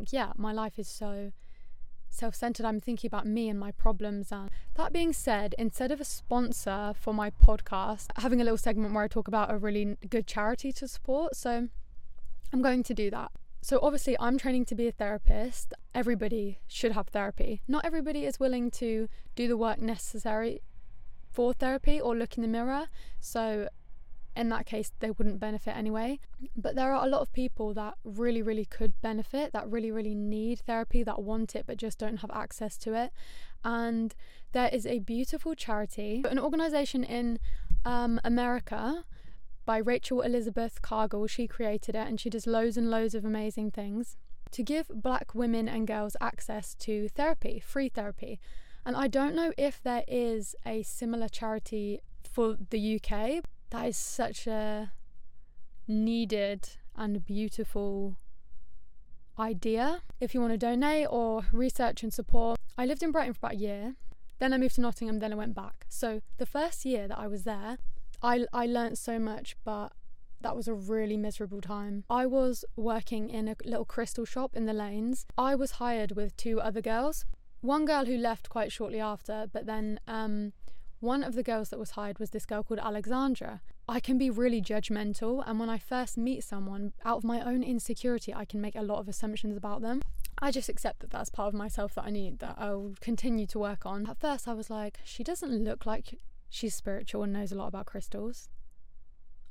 think, yeah, my life is so self centered. I'm thinking about me and my problems. And that being said, instead of a sponsor for my podcast, having a little segment where I talk about a really good charity to support. So I'm going to do that. So, obviously, I'm training to be a therapist. Everybody should have therapy. Not everybody is willing to do the work necessary for therapy or look in the mirror. So, in that case, they wouldn't benefit anyway. But there are a lot of people that really, really could benefit, that really, really need therapy, that want it but just don't have access to it. And there is a beautiful charity, an organization in um, America by Rachel Elizabeth Cargle. She created it and she does loads and loads of amazing things to give black women and girls access to therapy, free therapy. And I don't know if there is a similar charity for the UK. That is such a needed and beautiful idea. If you want to donate or research and support, I lived in Brighton for about a year. Then I moved to Nottingham, then I went back. So the first year that I was there, I, I learned so much, but that was a really miserable time. I was working in a little crystal shop in the lanes. I was hired with two other girls. One girl who left quite shortly after, but then um, one of the girls that was hired was this girl called Alexandra. I can be really judgmental, and when I first meet someone, out of my own insecurity, I can make a lot of assumptions about them. I just accept that that's part of myself that I need, that I'll continue to work on. At first, I was like, she doesn't look like she's spiritual and knows a lot about crystals.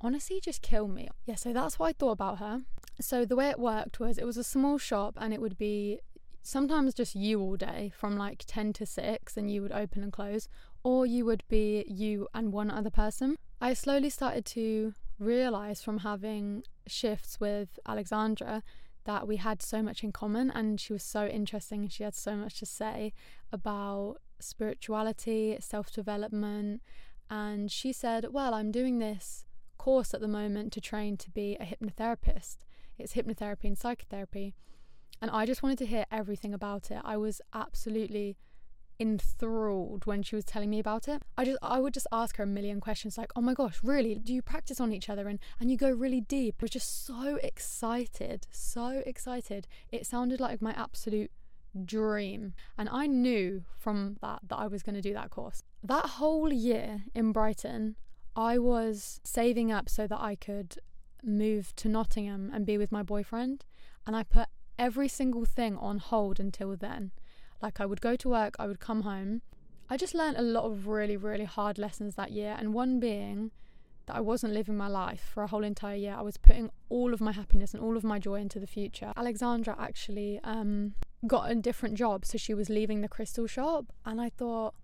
Honestly, just kill me. Yeah, so that's what I thought about her. So the way it worked was it was a small shop and it would be sometimes just you all day from like 10 to 6 and you would open and close, or you would be you and one other person. I slowly started to realize from having shifts with Alexandra that we had so much in common and she was so interesting and she had so much to say about spirituality, self development. And she said, Well, I'm doing this course at the moment to train to be a hypnotherapist. It's hypnotherapy and psychotherapy. And I just wanted to hear everything about it. I was absolutely enthralled when she was telling me about it. I just I would just ask her a million questions like, "Oh my gosh, really? Do you practice on each other and and you go really deep?" I was just so excited, so excited. It sounded like my absolute dream. And I knew from that that I was going to do that course. That whole year in Brighton, I was saving up so that I could move to Nottingham and be with my boyfriend. And I put every single thing on hold until then. Like I would go to work, I would come home. I just learned a lot of really, really hard lessons that year. And one being that I wasn't living my life for a whole entire year. I was putting all of my happiness and all of my joy into the future. Alexandra actually um, got a different job, so she was leaving the crystal shop, and I thought,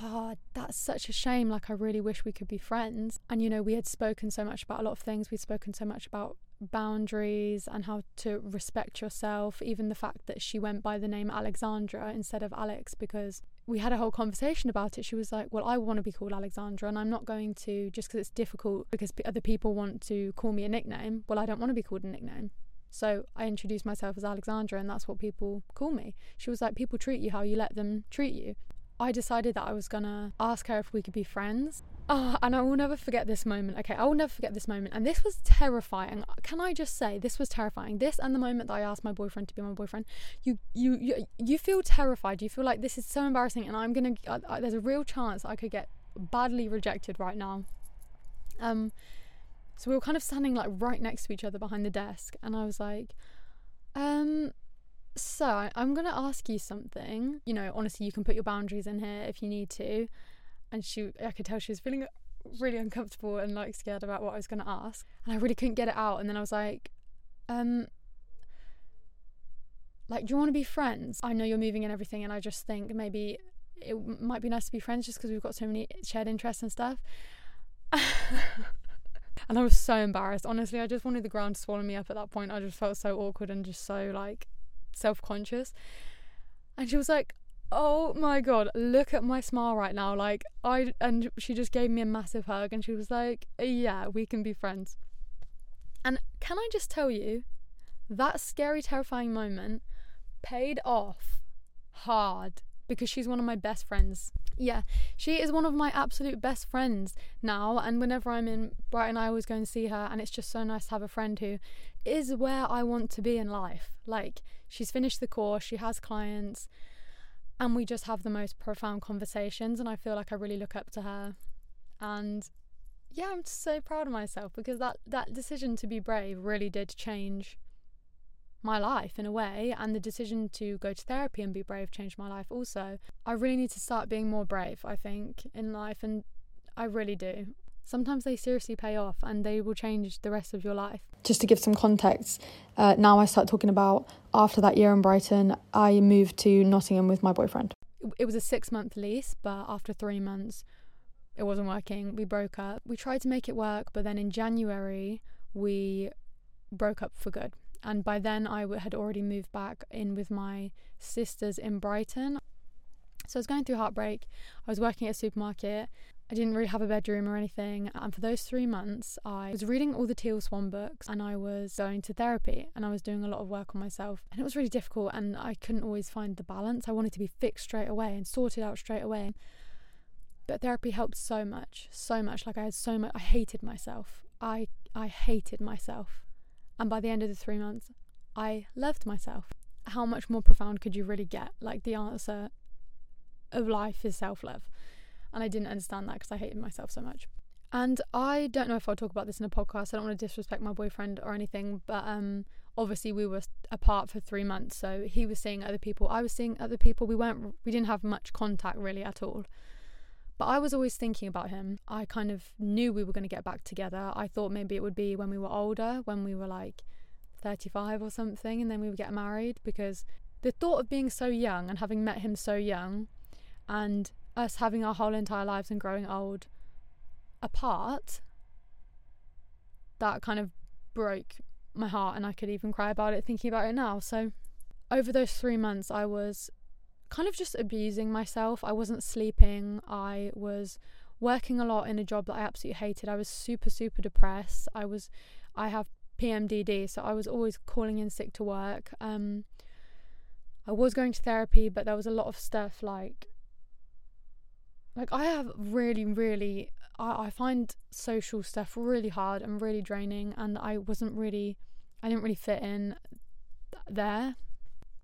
oh, that's such a shame. Like, I really wish we could be friends. And, you know, we had spoken so much about a lot of things. We'd spoken so much about boundaries and how to respect yourself. Even the fact that she went by the name Alexandra instead of Alex, because we had a whole conversation about it. She was like, Well, I want to be called Alexandra, and I'm not going to just because it's difficult because other people want to call me a nickname. Well, I don't want to be called a nickname. So I introduced myself as Alexandra, and that's what people call me. She was like, People treat you how you let them treat you. I decided that I was gonna ask her if we could be friends. Oh, and I will never forget this moment. Okay, I will never forget this moment. And this was terrifying. Can I just say this was terrifying? This and the moment that I asked my boyfriend to be my boyfriend. You, you, you, you feel terrified. You feel like this is so embarrassing, and I'm gonna. Uh, uh, there's a real chance I could get badly rejected right now. Um, so we were kind of standing like right next to each other behind the desk, and I was like, um, so I'm gonna ask you something. You know, honestly, you can put your boundaries in here if you need to. And she, I could tell she was feeling really uncomfortable and like scared about what I was gonna ask, and I really couldn't get it out. And then I was like, um, like, do you want to be friends? I know you're moving and everything, and I just think maybe it might be nice to be friends just because we've got so many shared interests and stuff. And I was so embarrassed. Honestly, I just wanted the ground to swallow me up at that point. I just felt so awkward and just so like self conscious. And she was like, Oh my god, look at my smile right now. Like, I, and she just gave me a massive hug and she was like, Yeah, we can be friends. And can I just tell you, that scary, terrifying moment paid off hard because she's one of my best friends. Yeah, she is one of my absolute best friends now. And whenever I'm in Brighton, I always go and see her. And it's just so nice to have a friend who is where I want to be in life. Like, she's finished the course, she has clients, and we just have the most profound conversations. And I feel like I really look up to her. And yeah, I'm just so proud of myself because that, that decision to be brave really did change my life in a way and the decision to go to therapy and be brave changed my life also i really need to start being more brave i think in life and i really do sometimes they seriously pay off and they will change the rest of your life just to give some context uh, now i start talking about after that year in brighton i moved to nottingham with my boyfriend it was a six month lease but after three months it wasn't working we broke up we tried to make it work but then in january we broke up for good and by then I had already moved back in with my sisters in Brighton. So I was going through heartbreak. I was working at a supermarket. I didn't really have a bedroom or anything. And for those three months, I was reading all the Teal Swan books and I was going to therapy and I was doing a lot of work on myself. And it was really difficult and I couldn't always find the balance. I wanted to be fixed straight away and sorted out straight away. But therapy helped so much, so much. Like I had so much, I hated myself. I, I hated myself. And by the end of the three months, I loved myself. How much more profound could you really get? Like the answer of life is self love. And I didn't understand that because I hated myself so much. And I don't know if I'll talk about this in a podcast. I don't want to disrespect my boyfriend or anything, but um, obviously we were apart for three months, so he was seeing other people. I was seeing other people. We weren't. We didn't have much contact really at all. But I was always thinking about him. I kind of knew we were going to get back together. I thought maybe it would be when we were older, when we were like 35 or something, and then we would get married because the thought of being so young and having met him so young and us having our whole entire lives and growing old apart, that kind of broke my heart and I could even cry about it thinking about it now. So over those three months, I was kind of just abusing myself. I wasn't sleeping. I was working a lot in a job that I absolutely hated. I was super, super depressed. I was, I have PMDD, so I was always calling in sick to work. Um, I was going to therapy, but there was a lot of stuff like, like I have really, really, I, I find social stuff really hard and really draining, and I wasn't really, I didn't really fit in there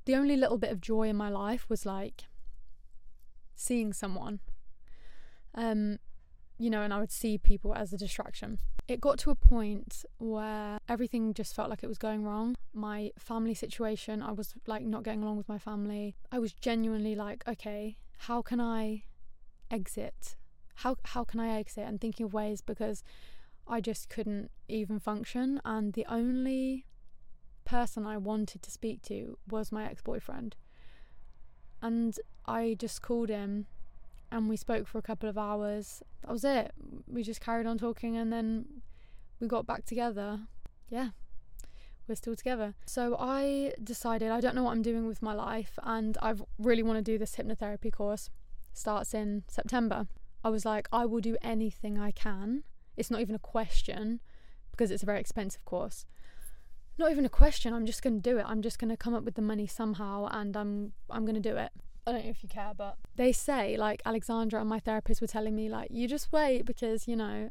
the only little bit of joy in my life was like seeing someone. Um, you know, and I would see people as a distraction. It got to a point where everything just felt like it was going wrong. My family situation, I was like not getting along with my family. I was genuinely like, okay, how can I exit? How how can I exit? And thinking of ways because I just couldn't even function. And the only person I wanted to speak to was my ex boyfriend. And I just called him and we spoke for a couple of hours. That was it. We just carried on talking and then we got back together. Yeah, we're still together. So I decided I don't know what I'm doing with my life and I really want to do this hypnotherapy course. Starts in September. I was like, I will do anything I can. It's not even a question because it's a very expensive course not even a question. I'm just going to do it. I'm just going to come up with the money somehow and I'm I'm going to do it. I don't know if you care, but they say like Alexandra and my therapist were telling me like you just wait because, you know,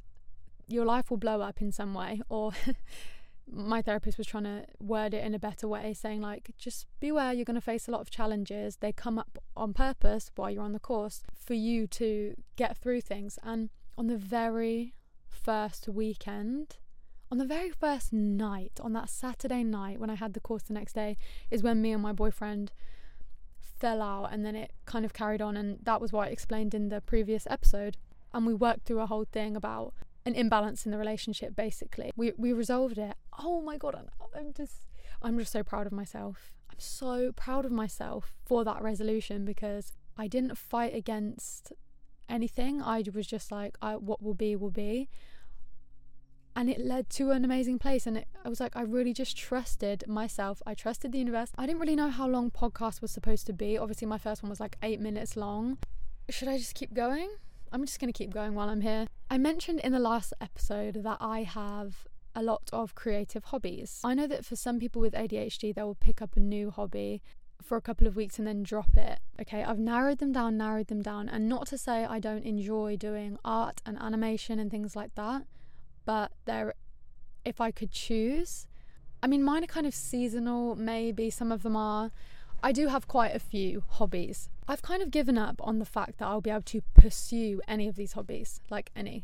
your life will blow up in some way or my therapist was trying to word it in a better way saying like just beware you're going to face a lot of challenges they come up on purpose while you're on the course for you to get through things and on the very first weekend on the very first night, on that Saturday night when I had the course the next day, is when me and my boyfriend fell out and then it kind of carried on. And that was what I explained in the previous episode. And we worked through a whole thing about an imbalance in the relationship basically. We we resolved it. Oh my god, I'm just I'm just so proud of myself. I'm so proud of myself for that resolution because I didn't fight against anything. I was just like I what will be will be and it led to an amazing place and it, i was like i really just trusted myself i trusted the universe i didn't really know how long podcast was supposed to be obviously my first one was like eight minutes long should i just keep going i'm just going to keep going while i'm here i mentioned in the last episode that i have a lot of creative hobbies i know that for some people with adhd they will pick up a new hobby for a couple of weeks and then drop it. Okay, I've narrowed them down, narrowed them down, and not to say I don't enjoy doing art and animation and things like that, but there, if I could choose, I mean, mine are kind of seasonal, maybe some of them are. I do have quite a few hobbies. I've kind of given up on the fact that I'll be able to pursue any of these hobbies, like any.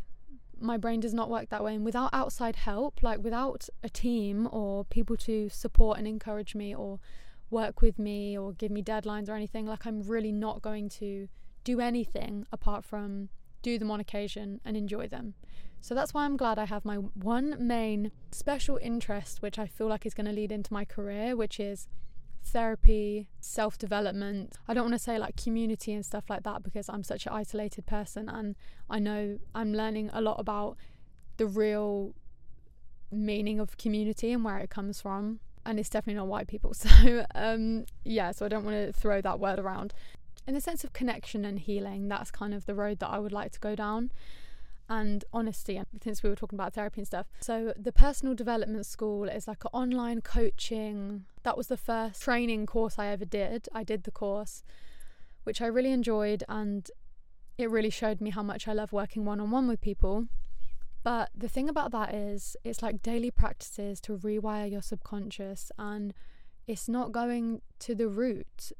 My brain does not work that way, and without outside help, like without a team or people to support and encourage me or work with me or give me deadlines or anything, like I'm really not going to do anything apart from do them on occasion and enjoy them. So that's why I'm glad I have my one main special interest, which I feel like is going to lead into my career, which is therapy, self development. I don't want to say like community and stuff like that because I'm such an isolated person and I know I'm learning a lot about the real meaning of community and where it comes from. And it's definitely not white people. So, um, yeah, so I don't want to throw that word around. In the sense of connection and healing, that's kind of the road that I would like to go down and honesty since we were talking about therapy and stuff. So the personal development school is like an online coaching. That was the first training course i ever did. I did the course which i really enjoyed and it really showed me how much i love working one-on-one with people. But the thing about that is it's like daily practices to rewire your subconscious and it's not going to the root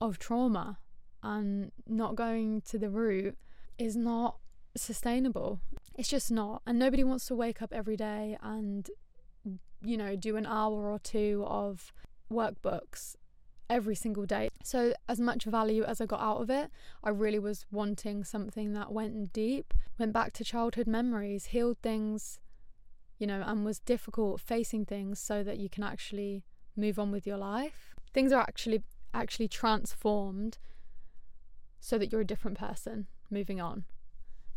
of trauma and not going to the root is not sustainable. It's just not. And nobody wants to wake up every day and, you know, do an hour or two of workbooks every single day. So, as much value as I got out of it, I really was wanting something that went deep, went back to childhood memories, healed things, you know, and was difficult facing things so that you can actually move on with your life. Things are actually actually transformed so that you're a different person moving on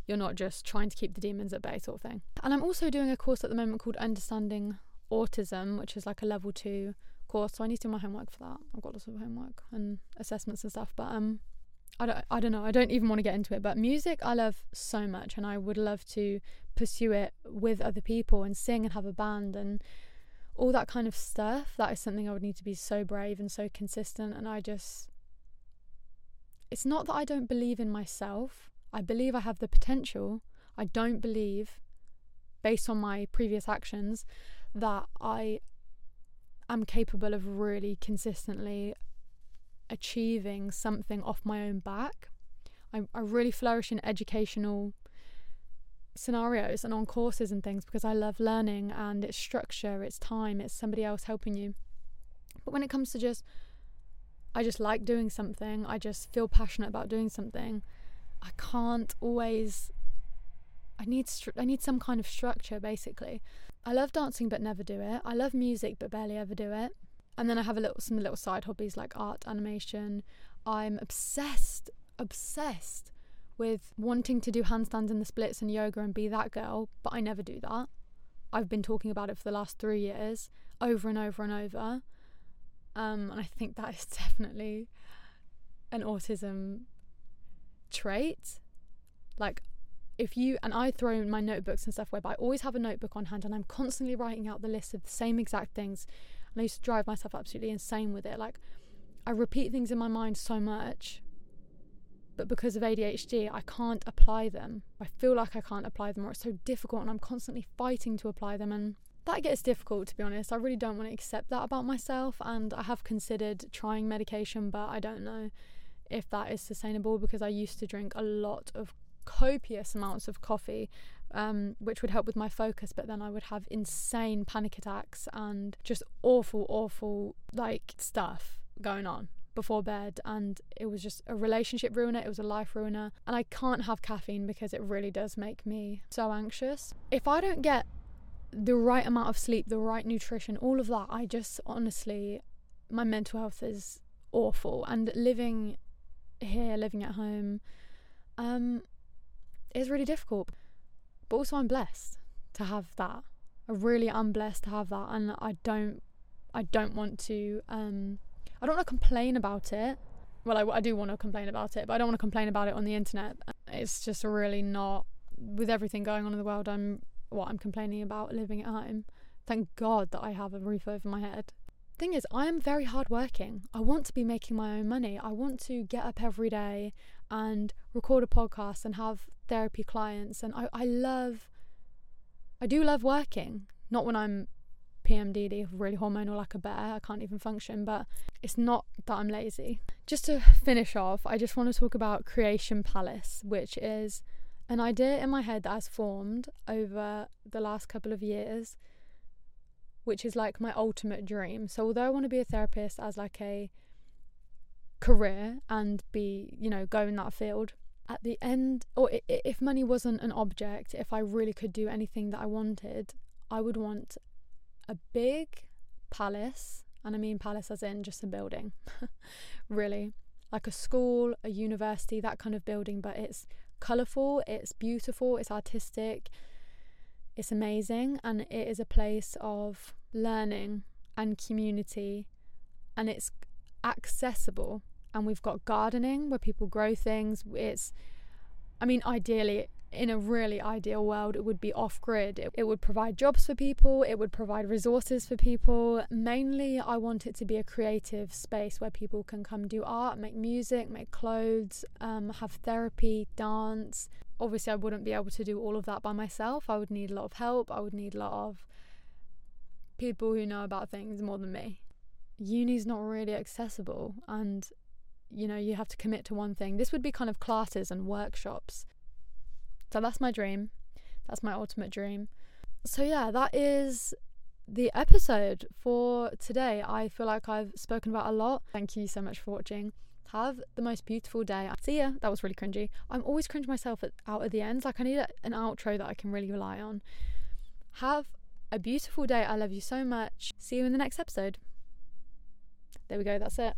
you're not just trying to keep the demons at bay sort of thing. And I'm also doing a course at the moment called Understanding Autism, which is like a level two course. So I need to do my homework for that. I've got lots of homework and assessments and stuff. But um I don't I don't know. I don't even want to get into it. But music I love so much and I would love to pursue it with other people and sing and have a band and all that kind of stuff. That is something I would need to be so brave and so consistent and I just it's not that I don't believe in myself I believe I have the potential. I don't believe, based on my previous actions, that I am capable of really consistently achieving something off my own back. I, I really flourish in educational scenarios and on courses and things because I love learning and it's structure, it's time, it's somebody else helping you. But when it comes to just, I just like doing something, I just feel passionate about doing something, I can't always. I need stru- I need some kind of structure basically. I love dancing but never do it. I love music but barely ever do it. And then I have a little some little side hobbies like art, animation. I'm obsessed, obsessed with wanting to do handstands and the splits and yoga and be that girl, but I never do that. I've been talking about it for the last three years, over and over and over. Um, and I think that is definitely an autism trait. Like, if you and I throw in my notebooks and stuff where I always have a notebook on hand and I'm constantly writing out the list of the same exact things. And I used to drive myself absolutely insane with it. Like, I repeat things in my mind so much, but because of ADHD, I can't apply them. I feel like I can't apply them, or it's so difficult, and I'm constantly fighting to apply them. And that gets difficult, to be honest. I really don't want to accept that about myself, and I have considered trying medication, but I don't know if that is sustainable because I used to drink a lot of copious amounts of coffee, um, which would help with my focus, but then I would have insane panic attacks and just awful, awful like stuff going on before bed and it was just a relationship ruiner it was a life ruiner and I can't have caffeine because it really does make me so anxious. If I don't get the right amount of sleep the right nutrition all of that I just honestly my mental health is awful and living here living at home um, is really difficult. But also, I'm blessed to have that. I really am blessed to have that, and I don't, I don't want to, um, I don't want to complain about it. Well, I, I do want to complain about it, but I don't want to complain about it on the internet. It's just really not with everything going on in the world. I'm what I'm complaining about living at home. Thank God that I have a roof over my head. Thing is, I am very hardworking. I want to be making my own money. I want to get up every day and record a podcast and have therapy clients. And I, I love, I do love working. Not when I'm PMDD, really hormonal like a bear. I can't even function, but it's not that I'm lazy. Just to finish off, I just want to talk about Creation Palace, which is an idea in my head that has formed over the last couple of years, which is like my ultimate dream. So, although I want to be a therapist as like a career and be, you know, go in that field, at the end, or if money wasn't an object, if I really could do anything that I wanted, I would want a big palace, and I mean palace as in just a building, really, like a school, a university, that kind of building, but it's colourful, it's beautiful, it's artistic, it's amazing, and it is a place of learning and community, and it's accessible. And we've got gardening where people grow things. It's, I mean, ideally, in a really ideal world, it would be off grid. It, it, would provide jobs for people, it would provide resources for people. Mainly, I want it to be a creative space where people can come do art, make music, make clothes, um, have therapy, dance. Obviously, I wouldn't be able to do all of that by myself. I would need a lot of help, I would need a lot of people who know about things more than me. Uni's not really accessible, and you know, you have to commit to one thing. This would be kind of classes and workshops so that's my dream. That's my ultimate dream. So, yeah, that is the episode for today. I feel like I've spoken about a lot. Thank you so much for watching. Have the most beautiful day. See ya. That was really cringy. I'm always cringe myself at, out at the ends. Like, I need a, an outro that I can really rely on. Have a beautiful day. I love you so much. See you in the next episode. There we go. That's it.